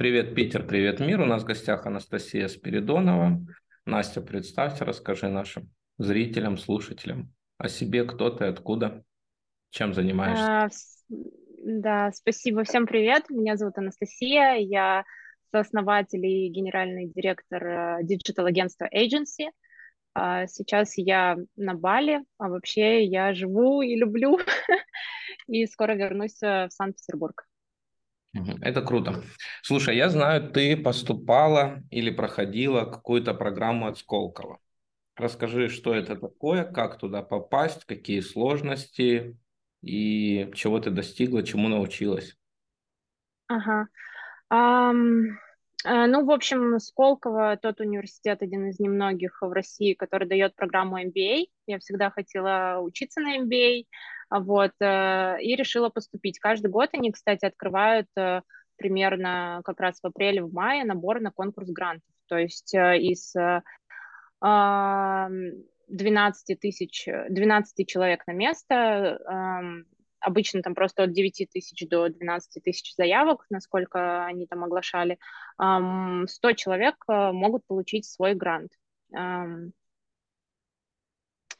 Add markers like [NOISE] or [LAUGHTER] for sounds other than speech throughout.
Привет, Питер, привет, мир. У нас в гостях Анастасия Спиридонова. Настя, представься, расскажи нашим зрителям, слушателям о себе, кто ты, откуда, чем занимаешься. А, да, спасибо. Всем привет. Меня зовут Анастасия. Я сооснователь и генеральный директор диджитал-агентства Agency. А, сейчас я на Бали, а вообще я живу и люблю, [LAUGHS] и скоро вернусь э, в Санкт-Петербург. Это круто. Слушай, я знаю, ты поступала или проходила какую-то программу от Сколково. Расскажи, что это такое, как туда попасть, какие сложности и чего ты достигла, чему научилась. Ага. Um, ну, в общем, Сколково тот университет, один из немногих в России, который дает программу MBA. Я всегда хотела учиться на MBA. Вот, э, и решила поступить. Каждый год они, кстати, открывают э, примерно как раз в апреле, в мае набор на конкурс грантов. То есть э, из 12 тысяч, 12 человек на место, обычно там просто от 9 тысяч до 12 тысяч заявок, насколько они там оглашали, 100 человек могут получить свой грант.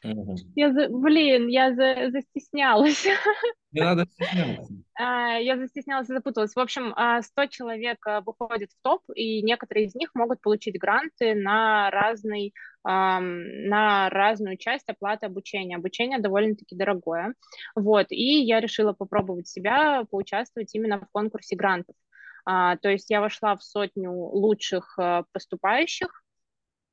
Угу. Я, за... блин, я за... застеснялась. [LAUGHS] Не надо стесняться. А, я застеснялась и запуталась. В общем, 100 а, человек а, выходит в топ, и некоторые из них могут получить гранты на разный на разную часть оплаты обучения. Обучение довольно-таки дорогое. Вот, и я решила попробовать себя, поучаствовать именно в конкурсе грантов. то есть я вошла в сотню лучших поступающих,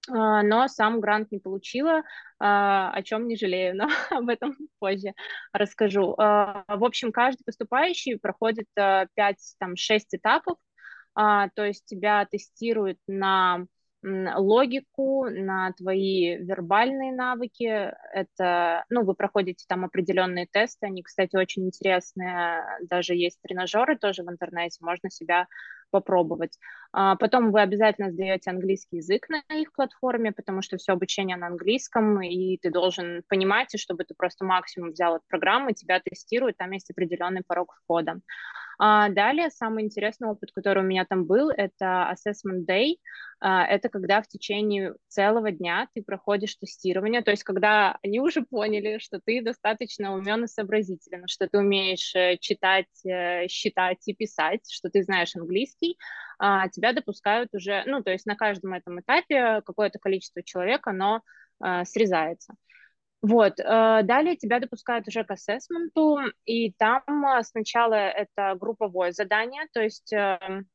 но сам грант не получила, а, о чем не жалею, но [LAUGHS] об этом позже расскажу. А, в общем, каждый поступающий проходит 5-6 этапов, то есть тебя тестируют на логику, на твои вербальные навыки. Это, ну, вы проходите там определенные тесты, они, кстати, очень интересные, даже есть тренажеры тоже в интернете, можно себя попробовать. А потом вы обязательно сдаете английский язык на их платформе, потому что все обучение на английском, и ты должен понимать, и чтобы ты просто максимум взял от программы, тебя тестируют, там есть определенный порог входа. А далее, самый интересный опыт, который у меня там был, это Assessment Day. А, это когда в течение целого дня ты проходишь тестирование, то есть когда они уже поняли, что ты достаточно умен и сообразителен, что ты умеешь э, читать, э, считать и писать, что ты знаешь английский, а, тебя допускают уже, ну, то есть на каждом этом этапе какое-то количество человек, оно а, срезается. Вот, э, далее тебя допускают уже к ассессменту, и там э, сначала это групповое задание, то есть эм,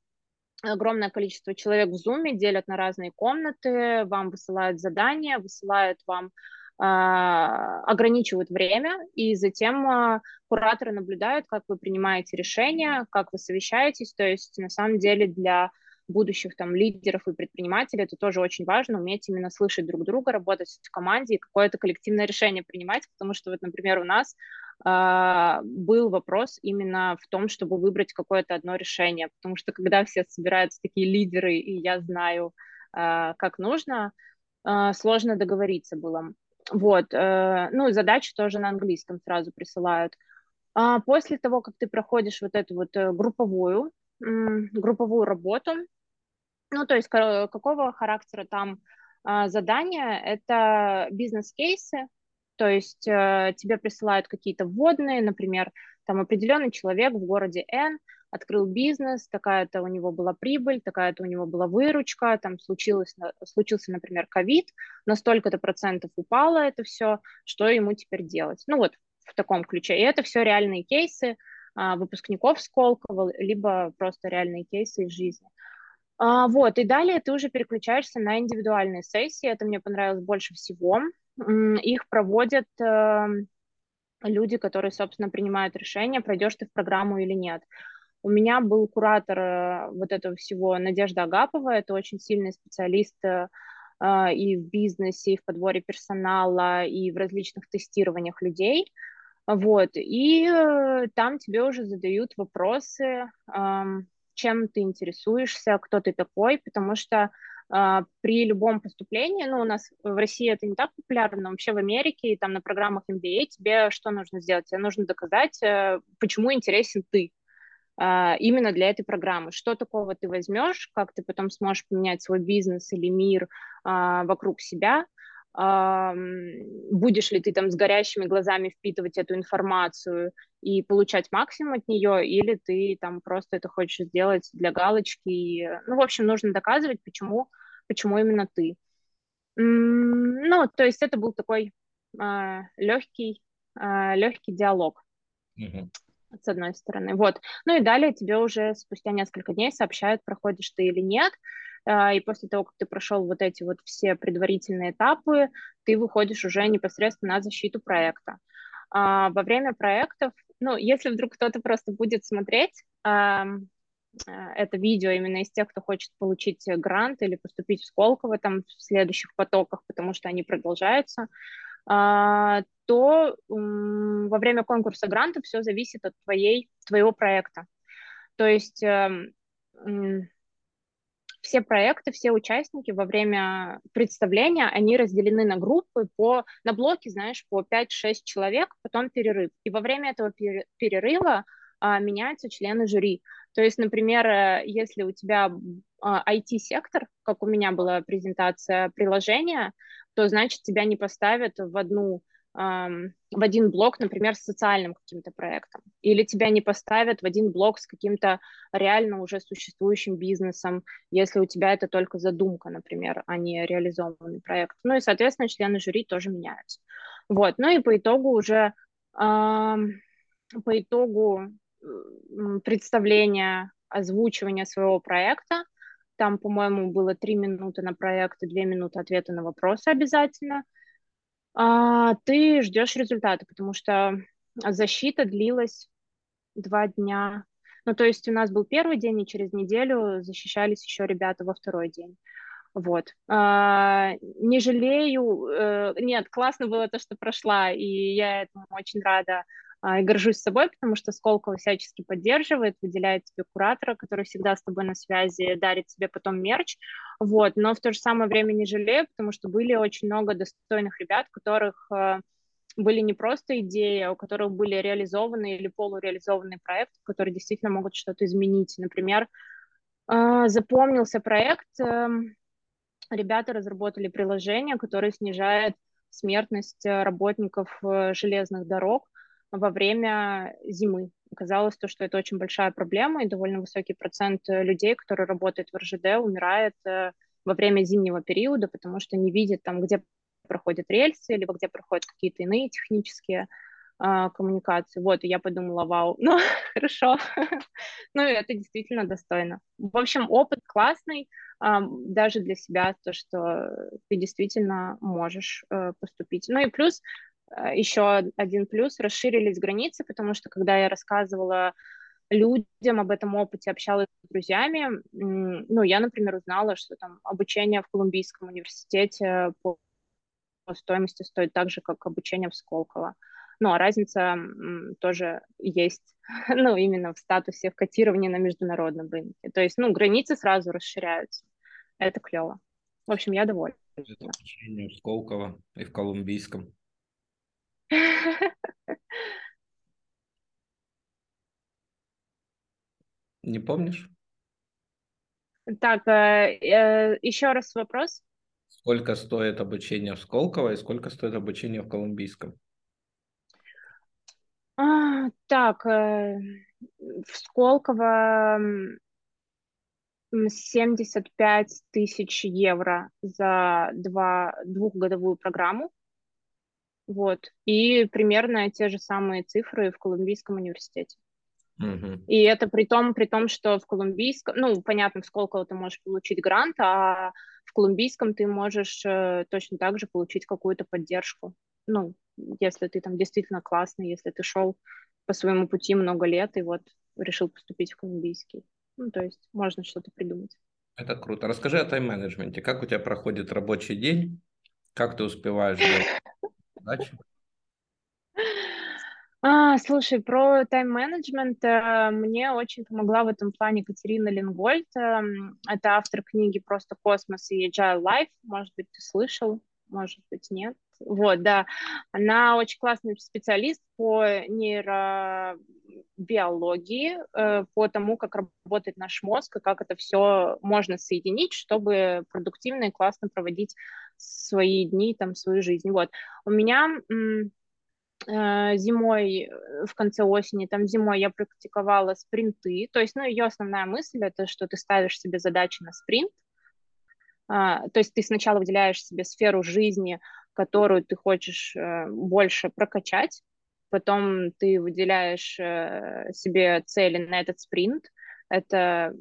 огромное количество человек в Zoom делят на разные комнаты, вам высылают задания, высылают вам а, ограничивают время, и затем а, кураторы наблюдают, как вы принимаете решения, как вы совещаетесь, то есть на самом деле для будущих там лидеров и предпринимателей, это тоже очень важно, уметь именно слышать друг друга, работать в команде и какое-то коллективное решение принимать, потому что вот, например, у нас э, был вопрос именно в том, чтобы выбрать какое-то одно решение, потому что когда все собираются такие лидеры, и я знаю, э, как нужно, э, сложно договориться было. Вот, э, ну, задачи тоже на английском сразу присылают. А после того, как ты проходишь вот эту вот э, групповую, групповую работу, ну, то есть какого характера там а, задания? Это бизнес-кейсы, то есть э, тебе присылают какие-то вводные, например, там определенный человек в городе N открыл бизнес, такая-то у него была прибыль, такая-то у него была выручка, там случилось, случился, например, ковид, на столько-то процентов упало это все, что ему теперь делать? Ну вот в таком ключе. И это все реальные кейсы а, выпускников Сколково, либо просто реальные кейсы из жизни. А, вот, и далее ты уже переключаешься на индивидуальные сессии, это мне понравилось больше всего. Их проводят э, люди, которые, собственно, принимают решение, пройдешь ты в программу или нет. У меня был куратор э, вот этого всего Надежда Агапова, это очень сильный специалист э, и в бизнесе, и в подборе персонала, и в различных тестированиях людей. Вот, и там тебе уже задают вопросы, чем ты интересуешься, кто ты такой, потому что Uh, при любом поступлении, ну, у нас в России это не так популярно, но вообще в Америке и там на программах MBA тебе что нужно сделать? Тебе нужно доказать, uh, почему интересен ты. а, именно для этой программы. Что такого ты возьмешь, как ты потом сможешь поменять свой бизнес или мир а, вокруг себя, а, будешь ли ты там с горящими глазами впитывать эту информацию и получать максимум от нее, или ты там просто это хочешь сделать для галочки. Ну, в общем, нужно доказывать, почему, почему именно ты. Ну, то есть это был такой э, легкий, э, легкий диалог. Mm-hmm с одной стороны. Вот. Ну и далее тебе уже спустя несколько дней сообщают, проходишь ты или нет. А, и после того, как ты прошел вот эти вот все предварительные этапы, ты выходишь уже непосредственно на защиту проекта. А, во время проектов, ну, если вдруг кто-то просто будет смотреть а, это видео именно из тех, кто хочет получить грант или поступить в Сколково там в следующих потоках, потому что они продолжаются, то во время конкурса гранта все зависит от твоей, твоего проекта. То есть эм, все проекты, все участники во время представления, они разделены на группы по, на блоки, знаешь, по 5-6 человек, потом перерыв. И во время этого перерыва а, меняются члены жюри. То есть, например, э, если у тебя а, IT-сектор, как у меня была презентация приложения, то значит тебя не поставят в одну в один блок, например, с социальным каким-то проектом, или тебя не поставят в один блок с каким-то реально уже существующим бизнесом, если у тебя это только задумка, например, а не реализованный проект. Ну и, соответственно, члены жюри тоже меняются. Вот, ну и по итогу уже, э, по итогу представления, озвучивания своего проекта, там, по-моему, было три минуты на проект и две минуты ответа на вопросы обязательно – а, ты ждешь результата, потому что защита длилась два дня. Ну, то есть у нас был первый день, и через неделю защищались еще ребята во второй день. Вот. А, не жалею. Э, нет, классно было то, что прошла, и я этому очень рада. А, и горжусь собой, потому что Сколково всячески поддерживает, выделяет тебе куратора, который всегда с тобой на связи, дарит тебе потом мерч, вот, но в то же самое время не жалею, потому что были очень много достойных ребят, которых э, были не просто идеи, а у которых были реализованные или полуреализованные проекты, которые действительно могут что-то изменить. Например, э, запомнился проект, эм, ребята разработали приложение, которое снижает смертность э, работников железных дорог, во время зимы. Оказалось то, что это очень большая проблема, и довольно высокий процент э, людей, которые работают в РЖД, умирает э, во время зимнего периода, потому что не видят там, где проходят рельсы, либо где проходят какие-то иные технические э, коммуникации. Вот, и я подумала, вау, ну, [LAUGHS] хорошо. [LAUGHS] ну, это действительно достойно. В общем, опыт классный, э, даже для себя, то, что ты действительно можешь э, поступить. Ну и плюс еще один плюс, расширились границы, потому что когда я рассказывала людям об этом опыте, общалась с друзьями, ну, я, например, узнала, что там обучение в Колумбийском университете по, по стоимости стоит так же, как обучение в Сколково. Ну, а разница тоже есть, [LAUGHS] ну, именно в статусе, в котировании на международном рынке. То есть, ну, границы сразу расширяются. Это клево. В общем, я довольна. Это обучение в Сколково и в Колумбийском. Не помнишь? Так, э, э, еще раз вопрос. Сколько стоит обучение в Сколково и сколько стоит обучение в Колумбийском? А, так, э, в Сколково 75 тысяч евро за два, двухгодовую программу. Вот. И примерно те же самые цифры в Колумбийском университете. Угу. И это при том, при том, что в Колумбийском, ну, понятно, в Сколково ты можешь получить грант, а в Колумбийском ты можешь э, точно так же получить какую-то поддержку. Ну, если ты там действительно классный, если ты шел по своему пути много лет и вот решил поступить в Колумбийский. Ну, то есть можно что-то придумать. Это круто. Расскажи о тайм-менеджменте. Как у тебя проходит рабочий день? Как ты успеваешь делать задачи? А, слушай, про тайм-менеджмент э, мне очень помогла в этом плане Катерина Лингольд. Э, это автор книги «Просто космос» и «Agile Life». Может быть, ты слышал, может быть, нет. Вот, да. Она очень классный специалист по нейро биологии, э, по тому, как работает наш мозг и как это все можно соединить, чтобы продуктивно и классно проводить свои дни, там, свою жизнь. Вот. У меня э, зимой, э, в конце осени, там зимой я практиковала спринты, то есть, ну, ее основная мысль это, что ты ставишь себе задачи на спринт, а, то есть ты сначала выделяешь себе сферу жизни, которую ты хочешь э, больше прокачать, потом ты выделяешь э, себе цели на этот спринт, это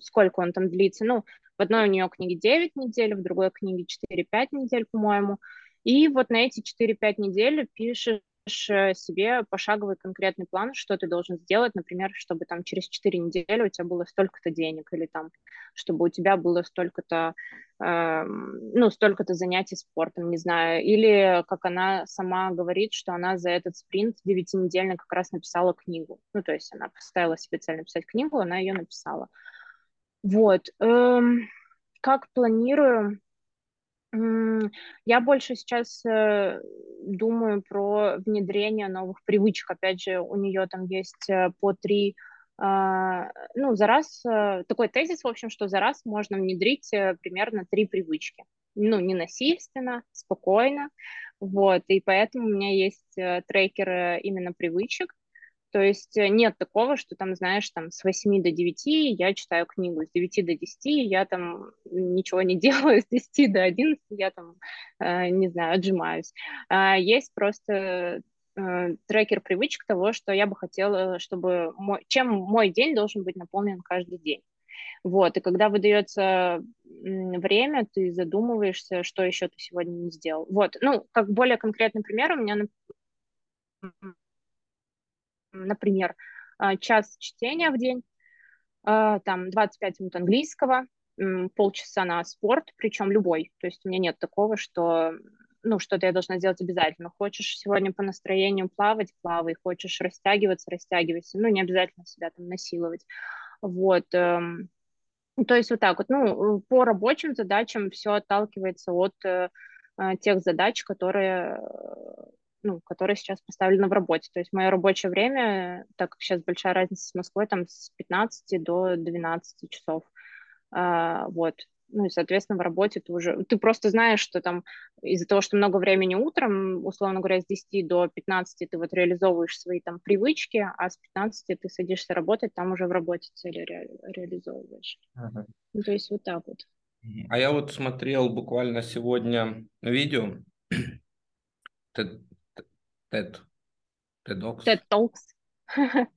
сколько он там длится, ну, в одной у нее книге 9 недель, в другой книге 4-5 недель, по-моему, и вот на эти 4-5 недель пишешь себе пошаговый конкретный план, что ты должен сделать, например, чтобы там через 4 недели у тебя было столько-то денег, или там, чтобы у тебя было столько-то, э, ну, столько-то занятий спортом, не знаю, или, как она сама говорит, что она за этот спринт 9-недельный как раз написала книгу, ну, то есть она поставила себе цель написать книгу, она ее написала. Вот. Эм, как планирую? Я больше сейчас э, думаю про внедрение новых привычек. Опять же, у нее там есть э, по три, а, ну, за раз, э, такой тезис, в общем, что за раз можно внедрить примерно три привычки. Ну, не насильственно, спокойно. Вот, и поэтому у меня есть трекер именно привычек, то есть э, нет такого, что там, знаешь, там с 8 до 9 я читаю книгу, с 9 до 10 я там ничего не [LAUGHS] делаю, с 10 до 11 я там, э, не знаю, отжимаюсь. А есть просто э, трекер привычек того, что я бы хотела, чтобы мой, чем мой день должен быть наполнен каждый день. Вот, и когда выдается время, ты задумываешься, что еще ты сегодня не сделал. Вот, ну, как более конкретный пример, у меня например, а, час чтения в день, а, там 25 минут английского, полчаса на спорт, причем любой. То есть у меня нет такого, что ну, что-то я должна сделать обязательно. Хочешь сегодня по настроению плавать, плавай. Хочешь растягиваться, растягивайся. Ну, не обязательно себя там насиловать. Вот. Эм, то есть вот так вот. Ну, по рабочим задачам все отталкивается от э, тех задач, которые ну, которые сейчас поставлены в работе. То есть мое рабочее время, так как сейчас большая разница с Москвой, там с 15 до 12 часов. А, вот. Ну и, соответственно, в работе ты уже... Ты просто знаешь, что там из-за того, что много времени утром, условно говоря, с 10 до 15 ты вот реализовываешь свои там привычки, а с 15 ты садишься работать, там уже в работе цели ре... реализовываешь. Ага. Ну, то есть вот так вот. А я вот смотрел буквально сегодня видео, [CLEARS THROAT] TED. TEDx. TED Talks.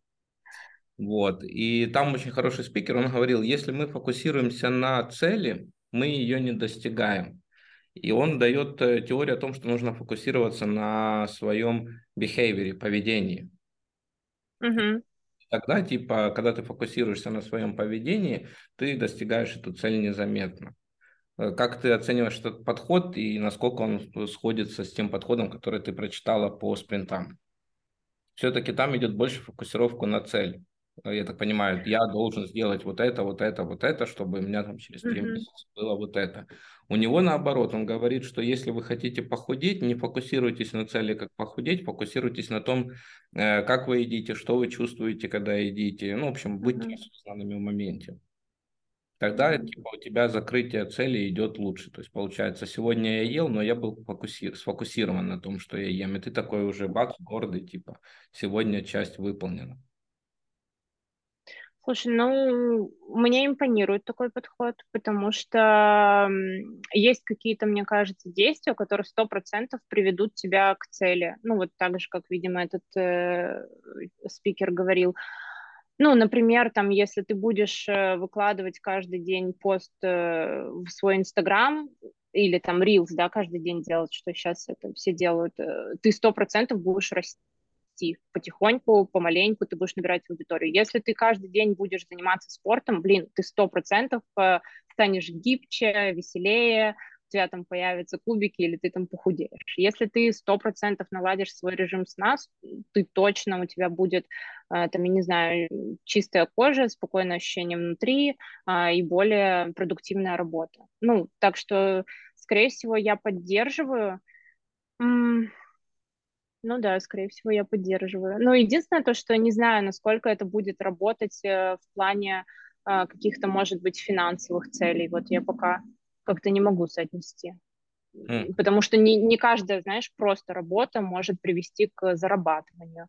Вот. И там очень хороший спикер, он говорил, если мы фокусируемся на цели, мы ее не достигаем. И он дает э, теорию о том, что нужно фокусироваться на своем behavior, поведении. Угу. Тогда, типа, когда ты фокусируешься на своем поведении, ты достигаешь эту цель незаметно. Э, как ты оцениваешь этот подход и насколько он сходится с тем подходом, который ты прочитала по спринтам? Все-таки там идет больше фокусировку на цель. Э, я так понимаю, я должен сделать вот это, вот это, вот это, чтобы у меня там через три mm-hmm. месяца было вот это. У него наоборот, он говорит, что если вы хотите похудеть, не фокусируйтесь на цели, как похудеть, фокусируйтесь на том, э, как вы едите, что вы чувствуете, когда едите. Ну, в общем, будьте mm-hmm. осознанными в моменте тогда типа, у тебя закрытие цели идет лучше. То есть, получается, сегодня я ел, но я был фокуси... сфокусирован на том, что я ем. И ты такой уже бац, гордый, типа, сегодня часть выполнена. Слушай, ну, мне импонирует такой подход, потому что есть какие-то, мне кажется, действия, которые сто процентов приведут тебя к цели. Ну, вот так же, как, видимо, этот э, спикер говорил. Ну, например, там, если ты будешь э, выкладывать каждый день пост э, в свой Инстаграм или там Reels, да, каждый день делать, что сейчас это все делают, э, ты сто процентов будешь расти потихоньку, помаленьку, ты будешь набирать аудиторию. Если ты каждый день будешь заниматься спортом, блин, ты сто процентов станешь гибче, веселее, тебя там появятся кубики или ты там похудеешь. Если ты сто процентов наладишь свой режим сна, ты точно, у тебя будет, э, там, я не знаю, чистая кожа, спокойное ощущение внутри а, и более продуктивная работа. Ну, так что, скорее всего, я поддерживаю Ну да, скорее всего, я поддерживаю. Но единственное то, что не знаю, насколько это будет работать э, в плане э, каких-то, может быть, финансовых целей. Вот я пока как-то не могу соотнести. Mm. Потому что не, не каждая, знаешь, просто работа может привести к зарабатыванию.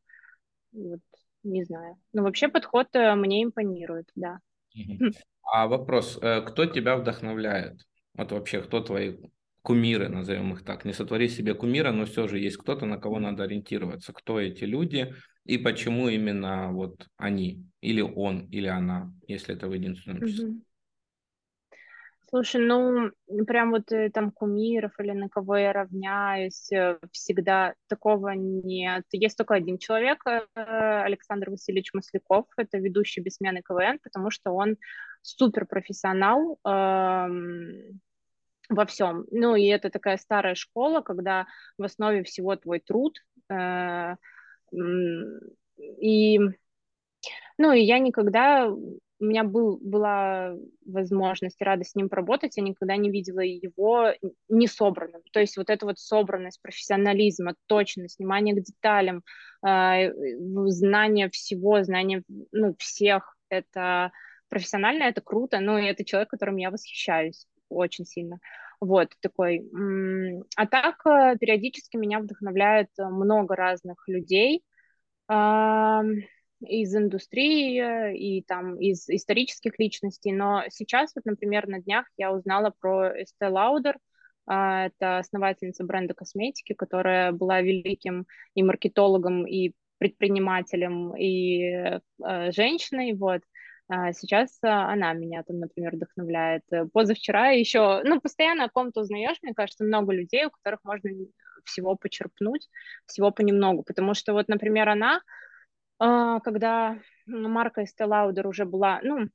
Вот, не знаю. Но вообще подход э, мне импонирует, да. Mm-hmm. А вопрос, кто тебя вдохновляет? Вот вообще, кто твои кумиры, назовем их так. Не сотвори себе кумира, но все же есть кто-то, на кого надо ориентироваться. Кто эти люди и почему именно вот они, или он, или она, если это в единственном числе. Mm-hmm. Слушай, ну, прям вот э, там кумиров или на кого я равняюсь, э, всегда такого нет. Есть только один человек, э, Александр Васильевич Масляков, это ведущий бессменный КВН, потому что он супер профессионал, эм, во всем. Ну, и это такая старая школа, когда в основе всего твой труд. И, ну, и я никогда, у меня был, была возможность радость с ним поработать, я никогда не видела его не собранным. То есть вот эта вот собранность, профессионализм, точность, внимание к деталям, э, знание всего, знание ну, всех, это профессионально, это круто, и это человек, которым я восхищаюсь очень сильно. Вот такой. А так э, периодически меня вдохновляет э, много разных людей из индустрии и там из исторических личностей. Но сейчас, вот, например, на днях я узнала про Эсте Лаудер, это основательница бренда косметики, которая была великим и маркетологом, и предпринимателем, и э, женщиной, вот. А сейчас а, она меня там, например, вдохновляет. Позавчера еще, ну, постоянно о ком-то узнаешь, мне кажется, много людей, у которых можно всего почерпнуть, всего понемногу, потому что вот, например, она, когда марка Estee Lauder уже была, ну,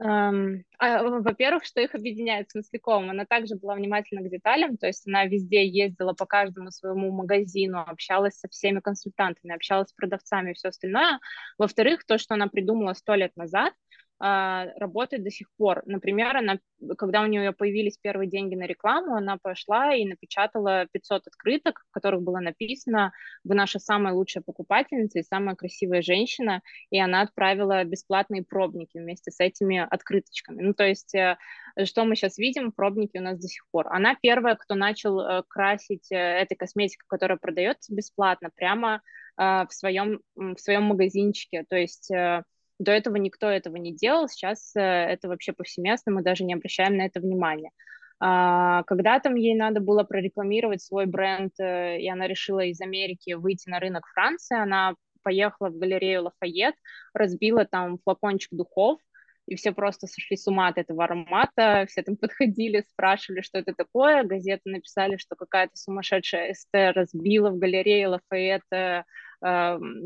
Эм, а, во-первых, что их объединяет с Масляковым, она также была внимательна к деталям, то есть она везде ездила по каждому своему магазину, общалась со всеми консультантами, общалась с продавцами и все остальное. Во-вторых, то, что она придумала сто лет назад, а, работает до сих пор. Например, она, когда у нее появились первые деньги на рекламу, она пошла и напечатала 500 открыток, в которых было написано «Вы наша самая лучшая покупательница и самая красивая женщина», и она отправила бесплатные пробники вместе с этими открыточками. Ну, то есть, э, что мы сейчас видим, пробники у нас до сих пор. Она первая, кто начал э, красить э, этой косметикой, которая продается бесплатно, прямо в своем, в своем магазинчике. То есть до этого никто этого не делал, сейчас э, это вообще повсеместно, мы даже не обращаем на это внимания. А, когда там ей надо было прорекламировать свой бренд, э, и она решила из Америки выйти на рынок Франции, она поехала в галерею Лафайет, разбила там флакончик духов, и все просто сошли с ума от этого аромата, все там [LAUGHS] подходили, спрашивали, что это такое, газеты написали, что какая-то сумасшедшая СТ разбила в галерее Лафайет э,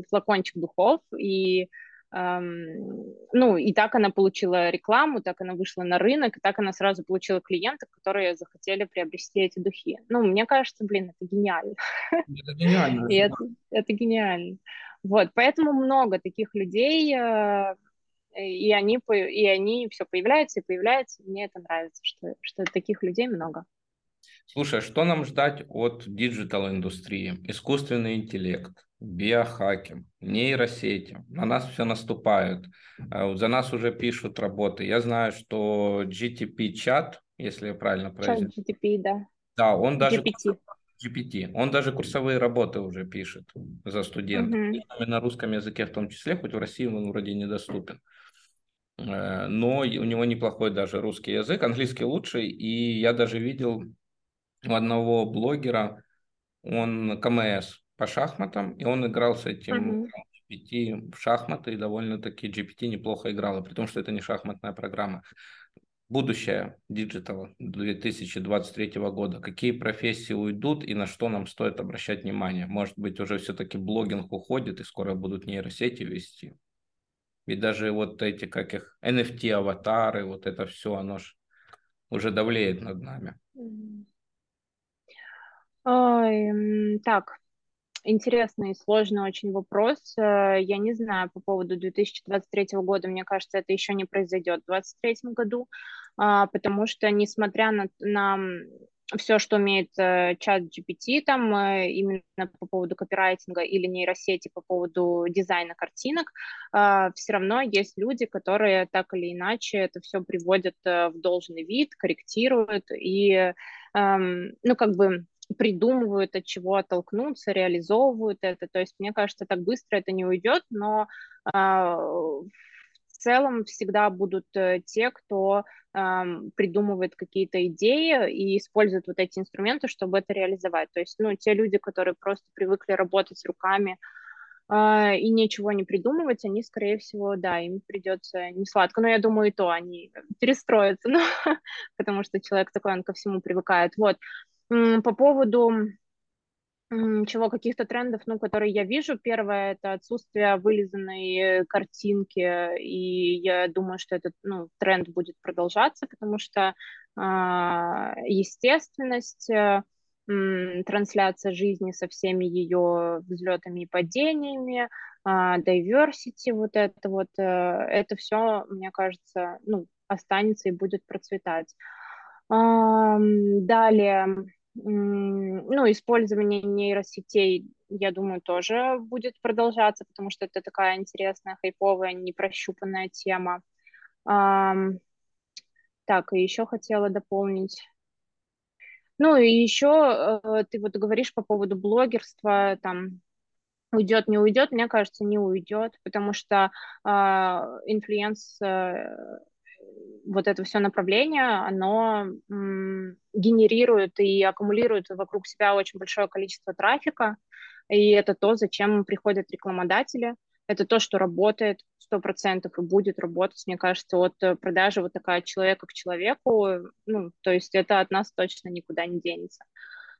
флакончик духов, и ну, и так она получила рекламу, так она вышла на рынок, и так она сразу получила клиентов, которые захотели приобрести эти духи. Ну, мне кажется, блин, это гениально. Это гениально. И это, это гениально. Вот, поэтому много таких людей, э, и они, и они все появляются и появляются. Мне это нравится, что, что таких людей много. Слушай, а что нам ждать от диджитал-индустрии? Искусственный интеллект, биохакинг, нейросети. На нас все наступают. А За нас уже пишут работы. Я знаю, что GTP-чат, если я правильно произнесу. Чат GTP, да. Да, он даже... GPT. GPT. Он даже курсовые работы уже пишет за студентов. Угу. На русском языке в том числе, хоть в России он вроде недоступен. Э, но у него неплохой даже русский язык, английский лучший. И я даже видел у одного блогера, он КМС по шахматам, и он играл с этим uh-huh. GPT в шахматы, и довольно-таки GPT неплохо играла, при том, что это не шахматная программа. Будущее диджитала 2023 года. Какие профессии уйдут и на что нам стоит обращать внимание? Может быть, уже все-таки блогинг уходит и скоро будут нейросети вести? Ведь даже вот эти, как их, NFT-аватары, вот это все, оно ж уже давлеет над нами. Ой, так, интересный, сложный очень вопрос. Э, я не знаю по поводу 2023 года. Мне кажется, это еще не произойдет в 2023 году, а, потому что, несмотря на, на все, что умеет э, чат GPT, там э, именно по поводу копирайтинга или нейросети по поводу дизайна картинок, э, все равно есть люди, которые так или иначе это все приводят в должный вид, корректируют и, э, ну, как бы придумывают, от чего оттолкнуться, реализовывают это. То есть, мне кажется, так быстро это не уйдет, но э, целом всегда будут э, те, кто э, придумывает какие-то идеи и использует вот эти инструменты, чтобы это реализовать. То есть, ну, те люди, которые просто привыкли работать руками э, и ничего не придумывать, они, скорее всего, да, им придется не сладко. Но я думаю, и то они перестроятся, [LAUGHS] ну, потому что человек такой, он ко всему привыкает. Вот. По поводу чего каких-то трендов, ну, которые я вижу. Первое это отсутствие вылизанной картинки, и я думаю, что этот ну, тренд будет продолжаться, потому что э, естественность, э, трансляция жизни со всеми ее взлетами и падениями, э, diversity, вот это вот, э, это все, мне кажется, ну, останется и будет процветать. Э, далее ну, использование нейросетей, я думаю, тоже будет продолжаться, потому что это такая интересная, хайповая, непрощупанная тема. Так, и еще хотела дополнить. Ну, и еще э, ты вот говоришь по поводу блогерства, там, уйдет, не уйдет, мне кажется, не уйдет, потому что э, influence э, вот это все направление, оно генерирует и аккумулирует вокруг себя очень большое количество трафика, и это то, зачем приходят рекламодатели, это то, что работает сто процентов и будет работать, мне кажется, от продажи вот такая человека к человеку, ну, то есть это от нас точно никуда не денется.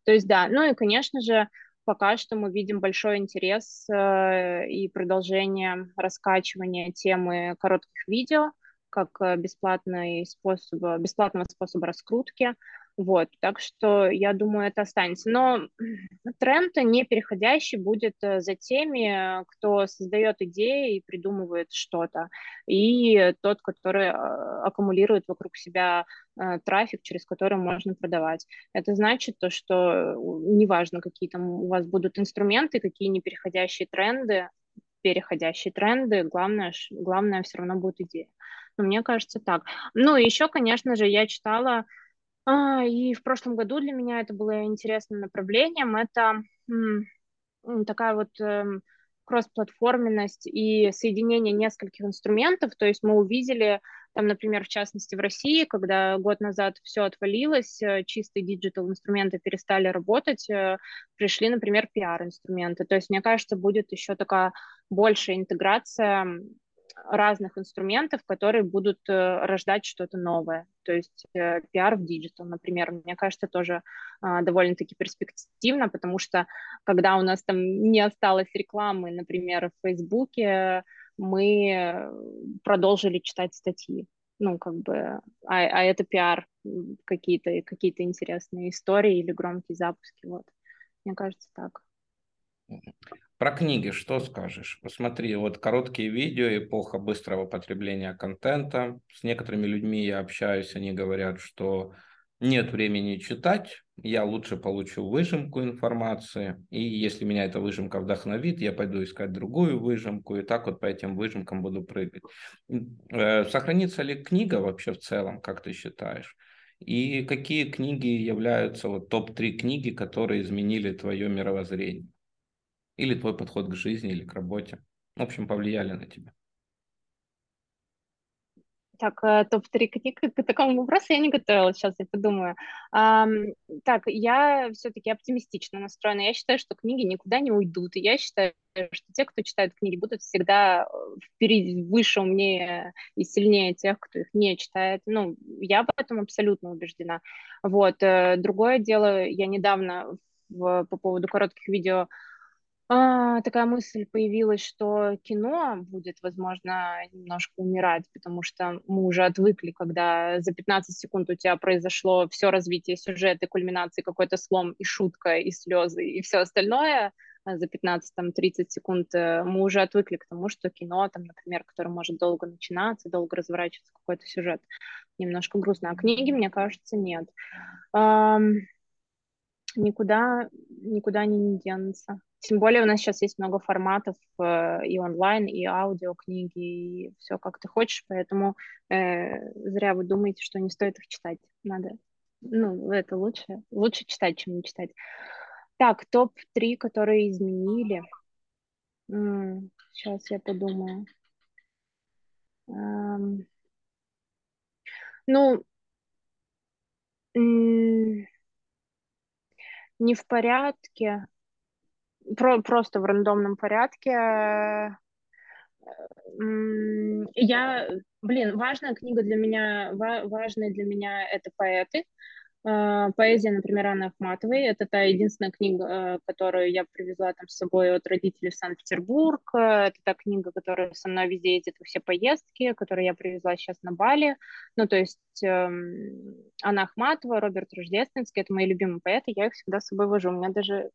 То есть да, ну и, конечно же, пока что мы видим большой интерес э, и продолжение раскачивания темы коротких видео, как э, бесплатный способ, бесплатного способа раскрутки. Вот, так что я думаю, это останется. Но [CLEARS THROAT] тренд не переходящий будет э, за теми, кто создает идеи и придумывает что-то, и тот, который э, аккумулирует вокруг себя трафик, через который можно продавать. Это значит то, что неважно, какие там у вас будут инструменты, какие непереходящие тренды, переходящие тренды, главное, главное все равно будет идея. Но мне кажется так. Ну, еще, конечно же, я читала, а, и в прошлом году для меня это было интересным направлением, это такая вот э, кроссплатформенность и соединение нескольких инструментов, то есть мы увидели там, например, в частности в России, когда год назад все отвалилось, э, чистые digital инструменты перестали работать, э, пришли, например, пиар-инструменты. То есть, мне кажется, будет еще такая большая интеграция разных инструментов, которые будут э, рождать что-то новое. То есть пиар в digital, например, мне кажется, тоже а, довольно-таки перспективно, потому что когда у нас там не осталось рекламы, например, в Фейсбуке, мы продолжили читать статьи. Ну, как бы, а, а это пиар, какие-то какие интересные истории или громкие запуски. Вот. Мне кажется, так. Про книги что скажешь? Посмотри, вот короткие видео, эпоха быстрого потребления контента. С некоторыми людьми я общаюсь, они говорят, что нет времени читать, я лучше получу выжимку информации, и если меня эта выжимка вдохновит, я пойду искать другую выжимку, и так вот по этим выжимкам буду прыгать. Э, сохранится ли книга вообще в целом, как ты считаешь? И какие книги являются вот топ-3 книги, которые изменили твое мировоззрение? Или твой подход к жизни, или к работе? В общем, повлияли на тебя. Так, э, топ-3 книг к такому вопросу я не готовилась, сейчас я подумаю. Um, так, я все-таки оптимистично настроена. Я считаю, что книги никуда не уйдут. И я считаю, что те, кто читает книги, будут всегда э, впереди, выше, умнее и сильнее тех, кто их не читает. Ну, я в этом абсолютно убеждена. Вот. Э, другое дело, я недавно в, по поводу коротких видео а, такая мысль появилась, что кино будет, возможно, немножко умирать, потому что мы уже отвыкли, когда за 15 секунд у тебя произошло все развитие сюжета, кульминации, какой-то слом и шутка, и слезы, и все остальное а за 15-30 секунд э, мы уже отвыкли к тому, что кино, там, например, которое может долго начинаться, долго разворачиваться какой-то сюжет, немножко грустно. А книги, мне кажется, нет. никуда, никуда они не денутся. Тем более у нас сейчас есть много форматов э, и онлайн, и аудиокниги, и все как ты хочешь, поэтому э, зря вы думаете, что не стоит их читать. Надо, ну, это лучше, лучше читать, чем не читать. Так, топ-3, которые изменили. Сейчас я подумаю. Эм, ну, не в порядке, про, просто в рандомном порядке. Я, блин, важная книга для меня, важная для меня это поэты. А, поэзия, например, Анны Ахматовой. Это та единственная книга, э, которую я привезла там с собой от родителей в Санкт-Петербург. Это та книга, которая со мной везде ездит во все поездки, которую я привезла сейчас на Бали. Ну, то есть эм, Анна Ахматова, Роберт Рождественский, это мои любимые поэты, я их всегда с собой вожу. У меня даже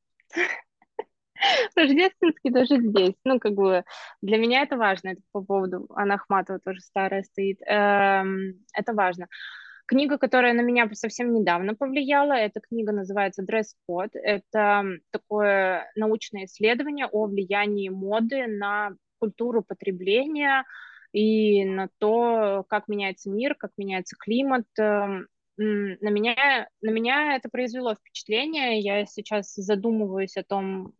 [LAUGHS] Рождественский даже здесь. Ну, как бы для меня это важно. Это по поводу Анна Ахматова тоже старая стоит. Эм, это важно. Книга, которая на меня совсем недавно повлияла, эта книга называется «Дресс-код». Это такое научное исследование о влиянии моды на культуру потребления и на то, как меняется мир, как меняется климат. Эм, на меня, на меня это произвело впечатление. Я сейчас задумываюсь о том,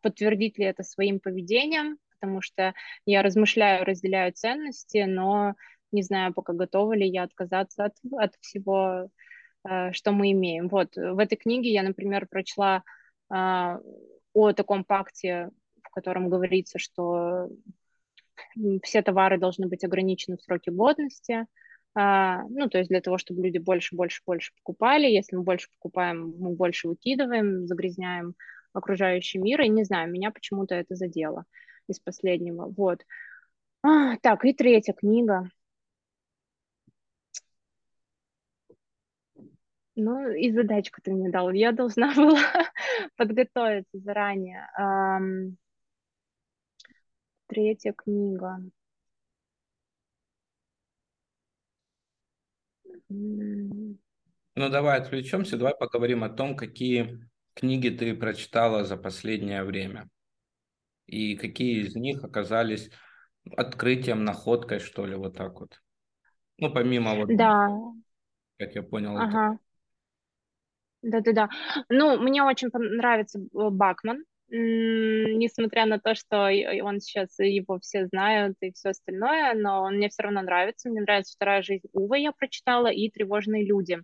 подтвердить ли это своим поведением, потому что я размышляю, разделяю ценности, но не знаю пока готова ли я отказаться от, от всего, э, что мы имеем. Вот, в этой книге я, например, прочла э, о таком пакте, в котором говорится, что все товары должны быть ограничены в сроке годности, а, ну, то есть для того, чтобы люди больше, больше, больше покупали. Если мы больше покупаем, мы больше выкидываем, загрязняем окружающий мир. И не знаю, меня почему-то это задело из последнего. Вот. А, так, и третья книга. Ну, и задачку ты мне дал. Я должна [LAUGHS] была подготовиться заранее. Um, третья книга. Ну, давай отвлечемся, давай поговорим о том, какие книги ты прочитала за последнее время. И какие из них оказались открытием, находкой, что ли, вот так вот. Ну, помимо вот, да. как я понял, ага. это да-да-да. Ну, мне очень нравится э, Бакман несмотря на то, что он сейчас его все знают и все остальное, но он мне все равно нравится. Мне нравится «Вторая жизнь Увы» я прочитала и «Тревожные люди».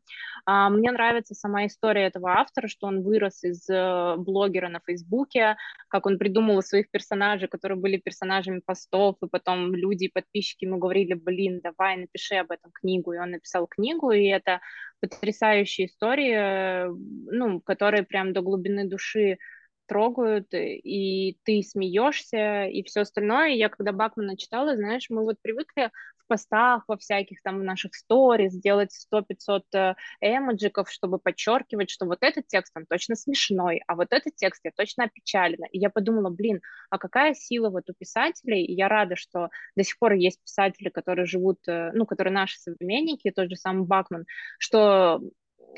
А, мне нравится сама история этого автора, что он вырос из э, блогера на Фейсбуке, как он придумал своих персонажей, которые были персонажами постов, и потом люди подписчики ему говорили, блин, давай напиши об этом книгу, и он написал книгу, и это потрясающие истории, э, ну, которые прям до глубины души трогают, и ты смеешься, и все остальное. Я когда Бакмана читала, знаешь, мы вот привыкли в постах, во всяких там в наших сторис делать 100-500 э, эмоджиков, чтобы подчеркивать, что вот этот текст, он точно смешной, а вот этот текст я точно опечалена. И я подумала, блин, а какая сила вот у писателей, и я рада, что до сих пор есть писатели, которые живут, э, ну, которые наши современники, тот же самый Бакман, что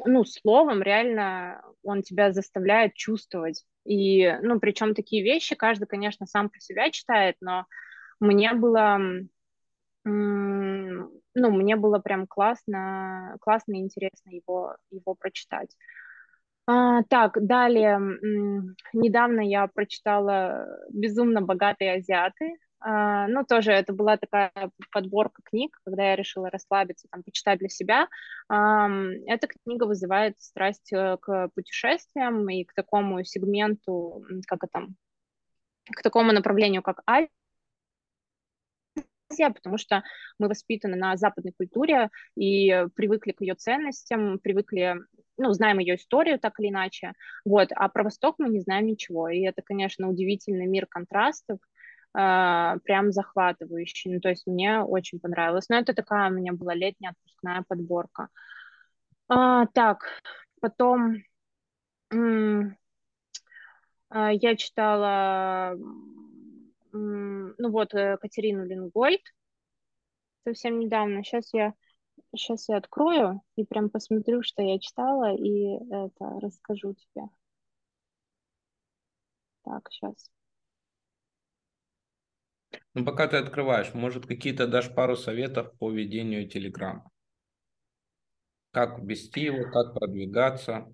ну, словом реально он тебя заставляет чувствовать. И, ну, причем такие вещи каждый, конечно, сам про себя читает, но мне было, ну, мне было прям классно, классно и интересно его, его прочитать. А, так, далее, недавно я прочитала «Безумно богатые азиаты», ну, тоже это была такая подборка книг, когда я решила расслабиться, там, почитать для себя. Эта книга вызывает страсть э, к путешествиям и к такому сегменту, как это, к такому направлению, как Азия, потому что мы воспитаны на западной культуре и привыкли к ее ценностям, привыкли, ну, знаем ее историю так или иначе, вот, а про Восток мы не знаем ничего, и это, конечно, удивительный мир контрастов, прям захватывающий. Ну, то есть мне очень понравилось. Но это такая у меня была летняя отпускная подборка. Uh, так, потом uh, я читала, ну вот, э, Катерину Лингольд совсем недавно. Сейчас я Сейчас я открою и прям посмотрю, что я читала, и это расскажу тебе. Так, сейчас. Ну, пока ты открываешь, может, какие-то дашь пару советов по ведению Телеграма? Как вести его, как продвигаться?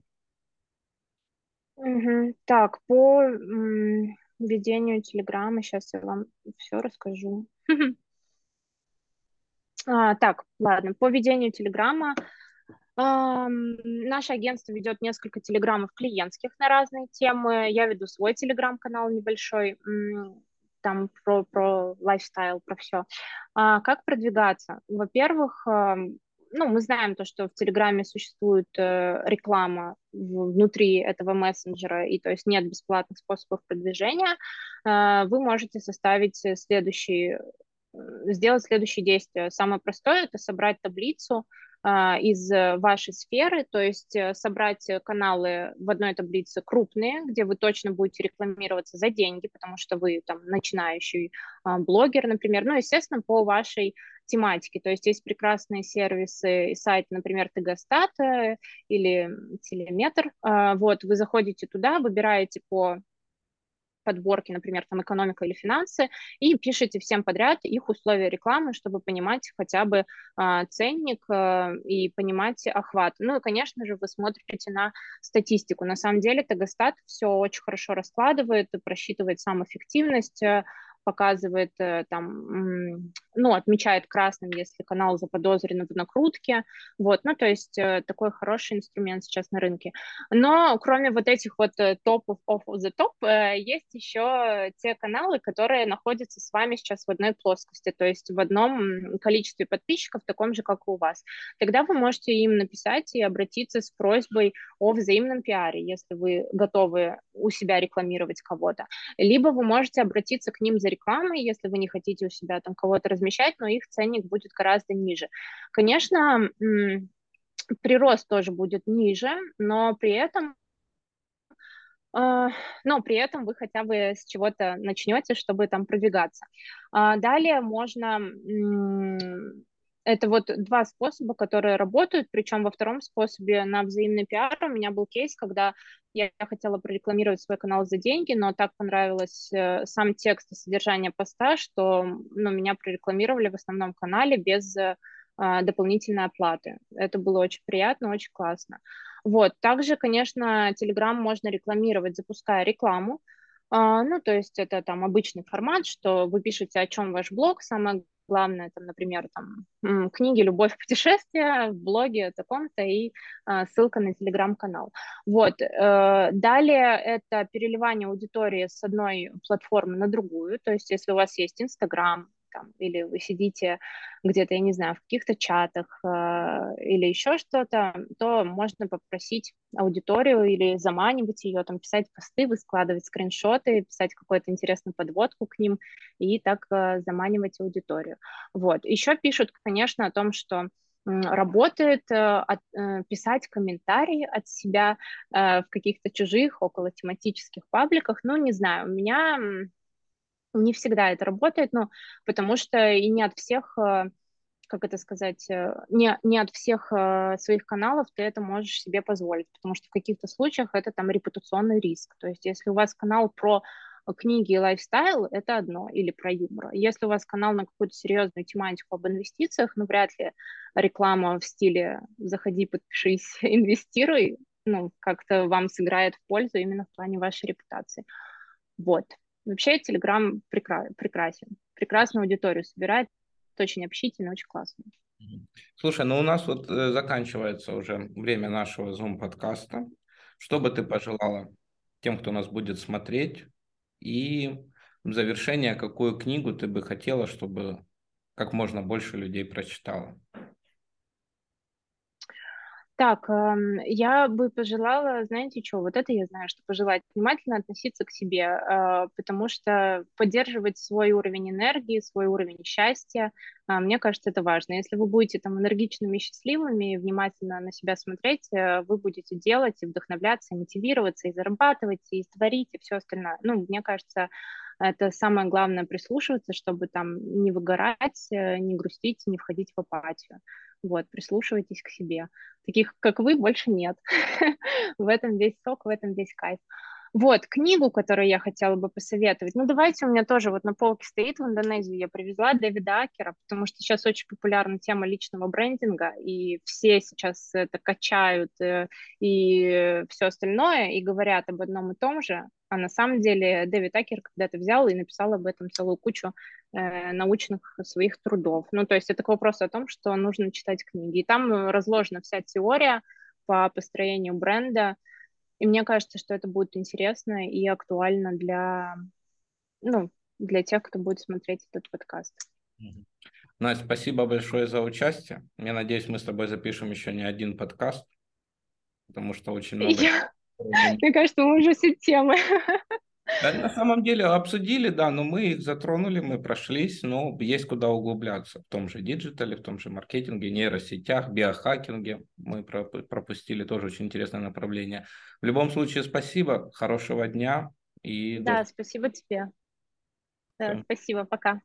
Угу. Так, по ведению Телеграма сейчас я вам все расскажу. [LAUGHS] А, так, ладно, по ведению Телеграма Наше агентство ведет несколько телеграммов клиентских на разные темы. Я веду свой телеграм-канал небольшой, там про, про лайфстайл, про все. А, как продвигаться? Во-первых, ну, мы знаем то, что в Телеграме существует э, реклама внутри этого мессенджера, и то есть нет бесплатных способов продвижения, э, вы можете составить следующий, э, сделать следующие действия. Самое простое – это собрать таблицу из э, вашей сферы, то есть э, собрать каналы в одной таблице крупные, где вы точно будете рекламироваться за деньги, потому что вы там начинающий а, блогер, например, ну, естественно, по вашей тематике. То есть есть прекрасные сервисы и сайты, например, Тегостат э, или Телеметр. А, вот, вы заходите туда, выбираете по подборки, например, там экономика или финансы, и пишите всем подряд их условия рекламы, чтобы понимать хотя бы э, ценник э, и понимать охват. Ну и, конечно же, вы смотрите на статистику. На самом деле Тегостат все очень хорошо раскладывает, просчитывает сам эффективность, э, показывает э, там, ну, отмечает красным, если канал заподозрен в накрутке, вот, ну, то есть э, такой хороший инструмент сейчас на рынке. Но кроме вот этих вот э, топов off the top, есть еще те каналы, которые находятся с вами сейчас в одной плоскости, то есть в одном количестве подписчиков, таком же, как и у вас. Тогда вы можете им написать и обратиться с просьбой о взаимном пиаре, если вы готовы у себя рекламировать кого-то. Либо вы можете обратиться к ним за рекламы, если вы не хотите у себя там кого-то размещать, но их ценник будет гораздо ниже. Конечно, прирост тоже будет ниже, но при этом а, но при этом вы хотя бы с чего-то начнете, чтобы там продвигаться. А, далее можно это вот два способа, которые работают, причем во втором способе на взаимный пиар у меня был кейс, когда я хотела прорекламировать свой канал за деньги, но так понравилось э, сам текст и содержание поста, что ну, меня прорекламировали в основном канале без э, дополнительной оплаты. Это было очень приятно, очень классно. Вот. Также, конечно, Telegram можно рекламировать, запуская рекламу. Uh, ну, то есть это там обычный формат, что вы пишете, о чем ваш блог, самое главное, там, например, там, книги «Любовь, путешествия» в блоге таком-то и э, ссылка на телеграм-канал. Вот. Э, далее это переливание аудитории с одной платформы на другую, то есть если у вас есть Инстаграм, там, или вы сидите где-то, я не знаю, в каких-то чатах э, или еще что-то, то можно попросить аудиторию или заманивать ее, там, писать посты, выскладывать скриншоты, писать какую-то интересную подводку к ним и так э, заманивать аудиторию. Вот. Еще пишут, конечно, о том, что работает э, от, э, писать комментарии от себя э, в каких-то чужих около тематических пабликах. Ну, не знаю, у меня не всегда это работает, но потому что и не от всех, э, как это сказать, э, не, не от всех э, своих каналов ты это можешь себе позволить, потому что в каких-то случаях это там репутационный риск. То есть если у вас канал про книги и лайфстайл, это одно, или про юмор. Если у вас канал на какую-то серьезную тематику об инвестициях, ну, вряд ли реклама в стиле «заходи, подпишись, [LAUGHS] инвестируй», ну, как-то вам сыграет в пользу именно в плане вашей репутации. Вот. Вообще Telegram прекра- прекрасен. Прекрасную аудиторию собирает, очень общительный, очень классно. Слушай, ну у нас вот э, заканчивается уже время нашего Zoom-подкаста. Что бы ты пожелала тем, кто нас будет смотреть? И в завершение, какую книгу ты бы хотела, чтобы как можно больше людей прочитало? Так, эм, я бы пожелала, знаете что, вот это я знаю, что пожелать, внимательно относиться к себе, э, потому что поддерживать свой уровень энергии, свой уровень счастья, э, мне кажется, это важно. Если вы будете там энергичными счастливыми, внимательно на себя смотреть, э, вы будете делать и вдохновляться, и мотивироваться, и зарабатывать, и творить, и все остальное. Ну, мне кажется, это самое главное прислушиваться, чтобы там не выгорать, не грустить, не входить в апатию. Вот, прислушивайтесь к себе. Таких, как вы, больше нет. [LAUGHS] в этом весь сок, в этом весь кайф. Вот, книгу, которую я хотела бы посоветовать. Ну, давайте, у меня тоже вот на полке стоит в Индонезию. Я привезла Дэвида Акера, потому что сейчас очень популярна тема личного брендинга, и все сейчас это качают э, и все остальное, и говорят об одном и том же. А на самом деле Дэвид Акер когда-то взял и написал об этом целую кучу э, научных своих трудов. Ну, то есть это к вопросу о том, что нужно читать книги. И там разложена вся теория по построению бренда, и мне кажется, что это будет интересно и актуально для, ну, для тех, кто будет смотреть этот подкаст. Настя, спасибо большое за участие. Я надеюсь, мы с тобой запишем еще не один подкаст, потому что очень много... Я... [LAUGHS] Мне кажется, мы уже все темы. Да, на самом деле обсудили, да, но мы их затронули, мы прошлись, но есть куда углубляться. В том же диджитале, в том же маркетинге, нейросетях, биохакинге мы пропустили тоже очень интересное направление. В любом случае, спасибо, хорошего дня. И да, до... спасибо тебе. Да, спасибо, пока.